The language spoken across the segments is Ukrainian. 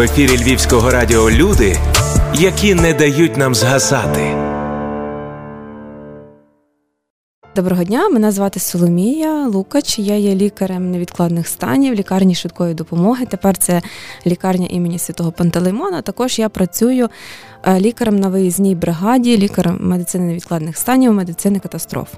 В ефірі Львівського радіо люди, які не дають нам згасати. Доброго дня, мене звати Соломія Лукач. Я є лікарем невідкладних станів, лікарні швидкої допомоги. Тепер це лікарня імені Святого Пантелеймона. Також я працюю е, лікарем на виїзній бригаді, лікарем медицини невідкладних станів, медицини катастроф.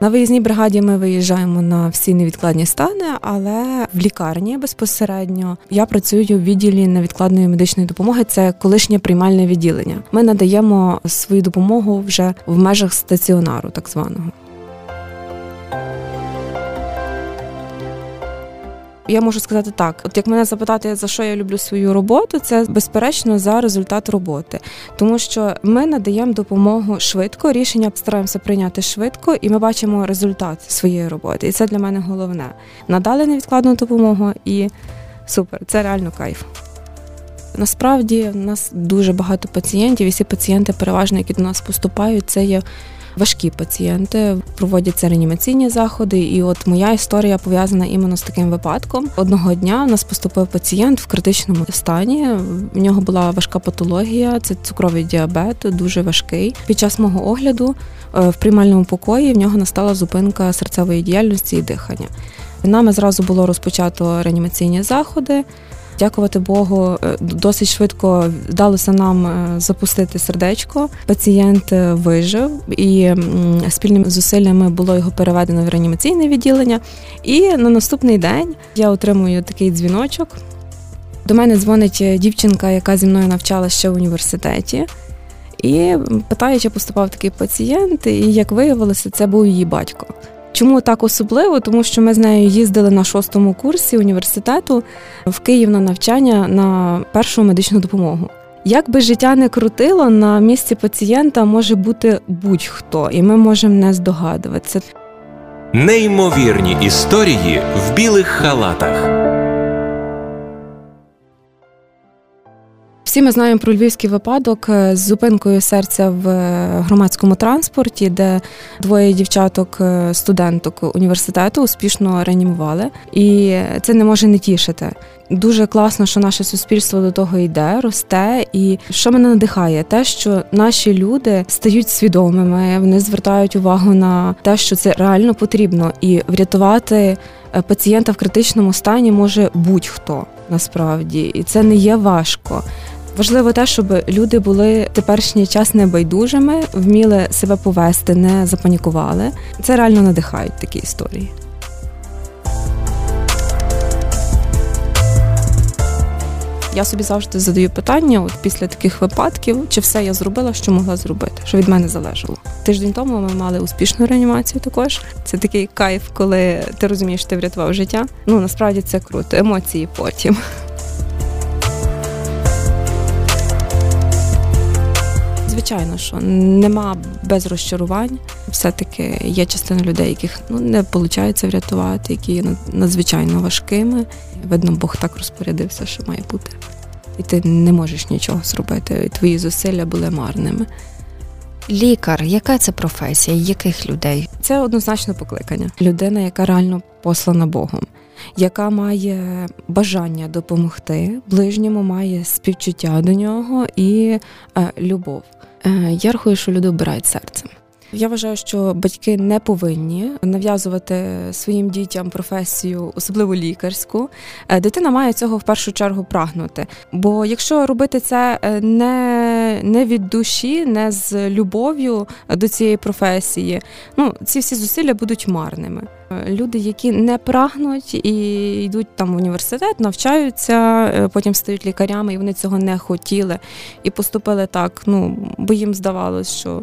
На виїзній бригаді ми виїжджаємо на всі невідкладні стани, але в лікарні безпосередньо я працюю в відділі невідкладної медичної допомоги. Це колишнє приймальне відділення. Ми надаємо свою допомогу вже в межах стаціонару, так званого. Я можу сказати так: от як мене запитати, за що я люблю свою роботу, це безперечно за результат роботи, тому що ми надаємо допомогу швидко, рішення стараємося прийняти швидко, і ми бачимо результат своєї роботи. І це для мене головне. Надали невідкладну допомогу і супер, це реально кайф. Насправді в нас дуже багато пацієнтів, і всі пацієнти, переважно, які до нас поступають, це є важкі пацієнти, проводяться реанімаційні заходи. І от моя історія пов'язана іменно з таким випадком. Одного дня в нас поступив пацієнт в критичному стані. В нього була важка патологія, це цукровий діабет, дуже важкий. Під час мого огляду е, в приймальному покої в нього настала зупинка серцевої діяльності і дихання. Нами зразу було розпочато реанімаційні заходи. Дякувати Богу, е, досить швидко вдалося нам е, запустити сердечко. Пацієнт е, вижив, і спільними зусиллями було його переведено в реанімаційне відділення. І на наступний день я отримую такий дзвіночок. До мене дзвонить дівчинка, яка зі мною навчалася ще в університеті. І питає, чи поступав такий пацієнт, і як виявилося, це був її батько. Чому так особливо? Тому що ми з нею їздили на шостому курсі університету в Київ на навчання на першу медичну допомогу. Як би життя не крутило, на місці пацієнта може бути будь-хто, і ми можемо не здогадуватися. Неймовірні історії в білих халатах. Всі ми знаємо про львівський випадок е, з зупинкою серця в е, громадському транспорті, де двоє дівчаток, е, університету успішно реанімували, і це не може не тішити. Дуже класно, що наше суспільство до того йде, росте, і що мене надихає, те, що наші люди стають свідомими, вони звертають увагу на те, що це реально потрібно, і врятувати пацієнта в критичному стані може будь-хто насправді, і це не є важко. Важливо те, щоб люди були теперішній час небайдужими, вміли себе повести, не запанікували. Це реально надихають такі історії. Я собі завжди задаю питання, от після таких випадків, чи все я зробила, що могла зробити, що від мене залежало. Тиждень тому ми мали успішну реанімацію. Також це такий кайф, коли ти розумієш, ти врятував життя. Ну насправді це круто. Емоції потім. Звичайно, що нема без розчарувань. Все-таки є частина людей, яких ну не виходить врятувати, які є надзвичайно важкими. Видно, Бог так розпорядився, що має бути. І ти не можеш нічого зробити. і Твої зусилля були марними. Лікар, яка це професія? Яких людей? Це однозначно покликання. Людина, яка реально послана Богом, яка має бажання допомогти ближньому, має співчуття до нього і е, любов. Е, я рахую, що люди обирають серцем. Я вважаю, що батьки не повинні нав'язувати своїм дітям професію, особливо лікарську. Е, дитина має цього в першу чергу прагнути. Бо якщо робити це е, не не від душі, не з любов'ю до цієї професії, ну ці всі зусилля будуть марними. Люди, які не прагнуть і йдуть там в університет, навчаються, потім стають лікарями, і вони цього не хотіли і поступили так. Ну бо їм здавалось, що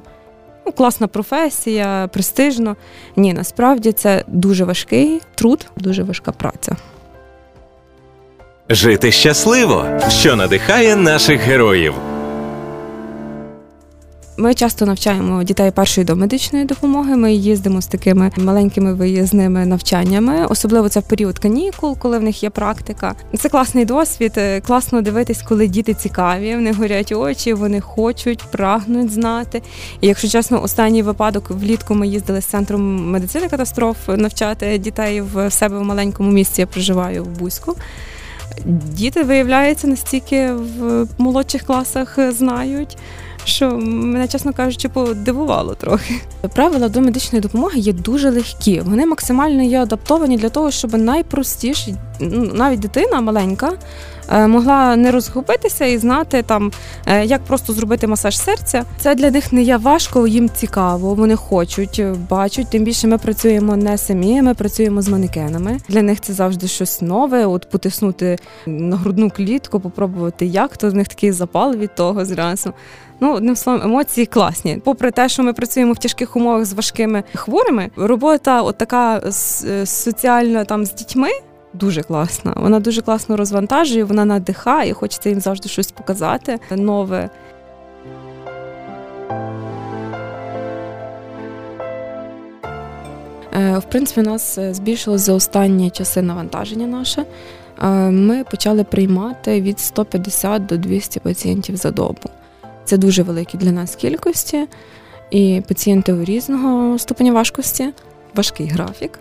ну, класна професія, престижно. Ні, насправді це дуже важкий труд, дуже важка праця. Жити щасливо, що надихає наших героїв. Ми часто навчаємо дітей першої до медичної допомоги. Ми їздимо з такими маленькими виїзними навчаннями, особливо це в період канікул, коли в них є практика. Це класний досвід. Класно дивитись, коли діти цікаві, в них горять очі, вони хочуть, прагнуть знати. І якщо чесно, останній випадок влітку ми їздили з центром медицини катастроф навчати дітей в себе в маленькому місці. Я проживаю в Бузьку. діти, виявляється, настільки в молодших класах знають що мене, чесно кажучи, подивувало трохи. Правила до медичної допомоги є дуже легкі. Вони максимально є адаптовані для того, щоб найпростіше, ну, навіть дитина маленька. Е, могла не розгубитися і знати там, е, як просто зробити масаж серця. Це для них не є важко, їм цікаво. Вони хочуть, е, бачать. Тим більше ми працюємо не самі, ми працюємо з манекенами. Для них це завжди щось нове. От потиснути на грудну клітку, попробувати як то в них такий запал від того зразу. Ну, одним словом, емоції класні. Попри те, що ми працюємо в тяжких умовах з важкими хворими, робота, от така соціальна там з дітьми. Дуже класна. Вона дуже класно розвантажує, вона надихає, хочеться їм завжди щось показати нове. Е, в принципі, у нас е, збільшилося за останні часи навантаження наше. Е, ми почали приймати від 150 до 200 пацієнтів за добу. Це дуже великі для нас кількості, і пацієнти у різного ступеня важкості, важкий графік.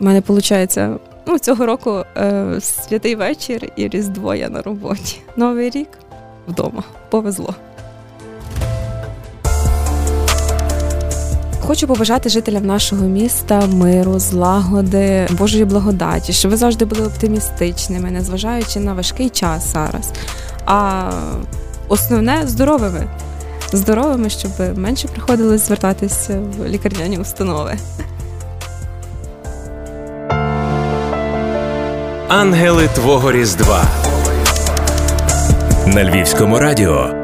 У мене виходить, ну, цього року е, святий вечір і Різдво я на роботі. Новий рік вдома. Повезло. Хочу побажати жителям нашого міста миру, злагоди, Божої благодаті, щоб ви завжди були оптимістичними, незважаючи на важкий час зараз. А основне здоровими. Здоровими, щоб менше приходилось звертатися в лікарняні установи. Ангели Твого Різдва на Львівському радіо.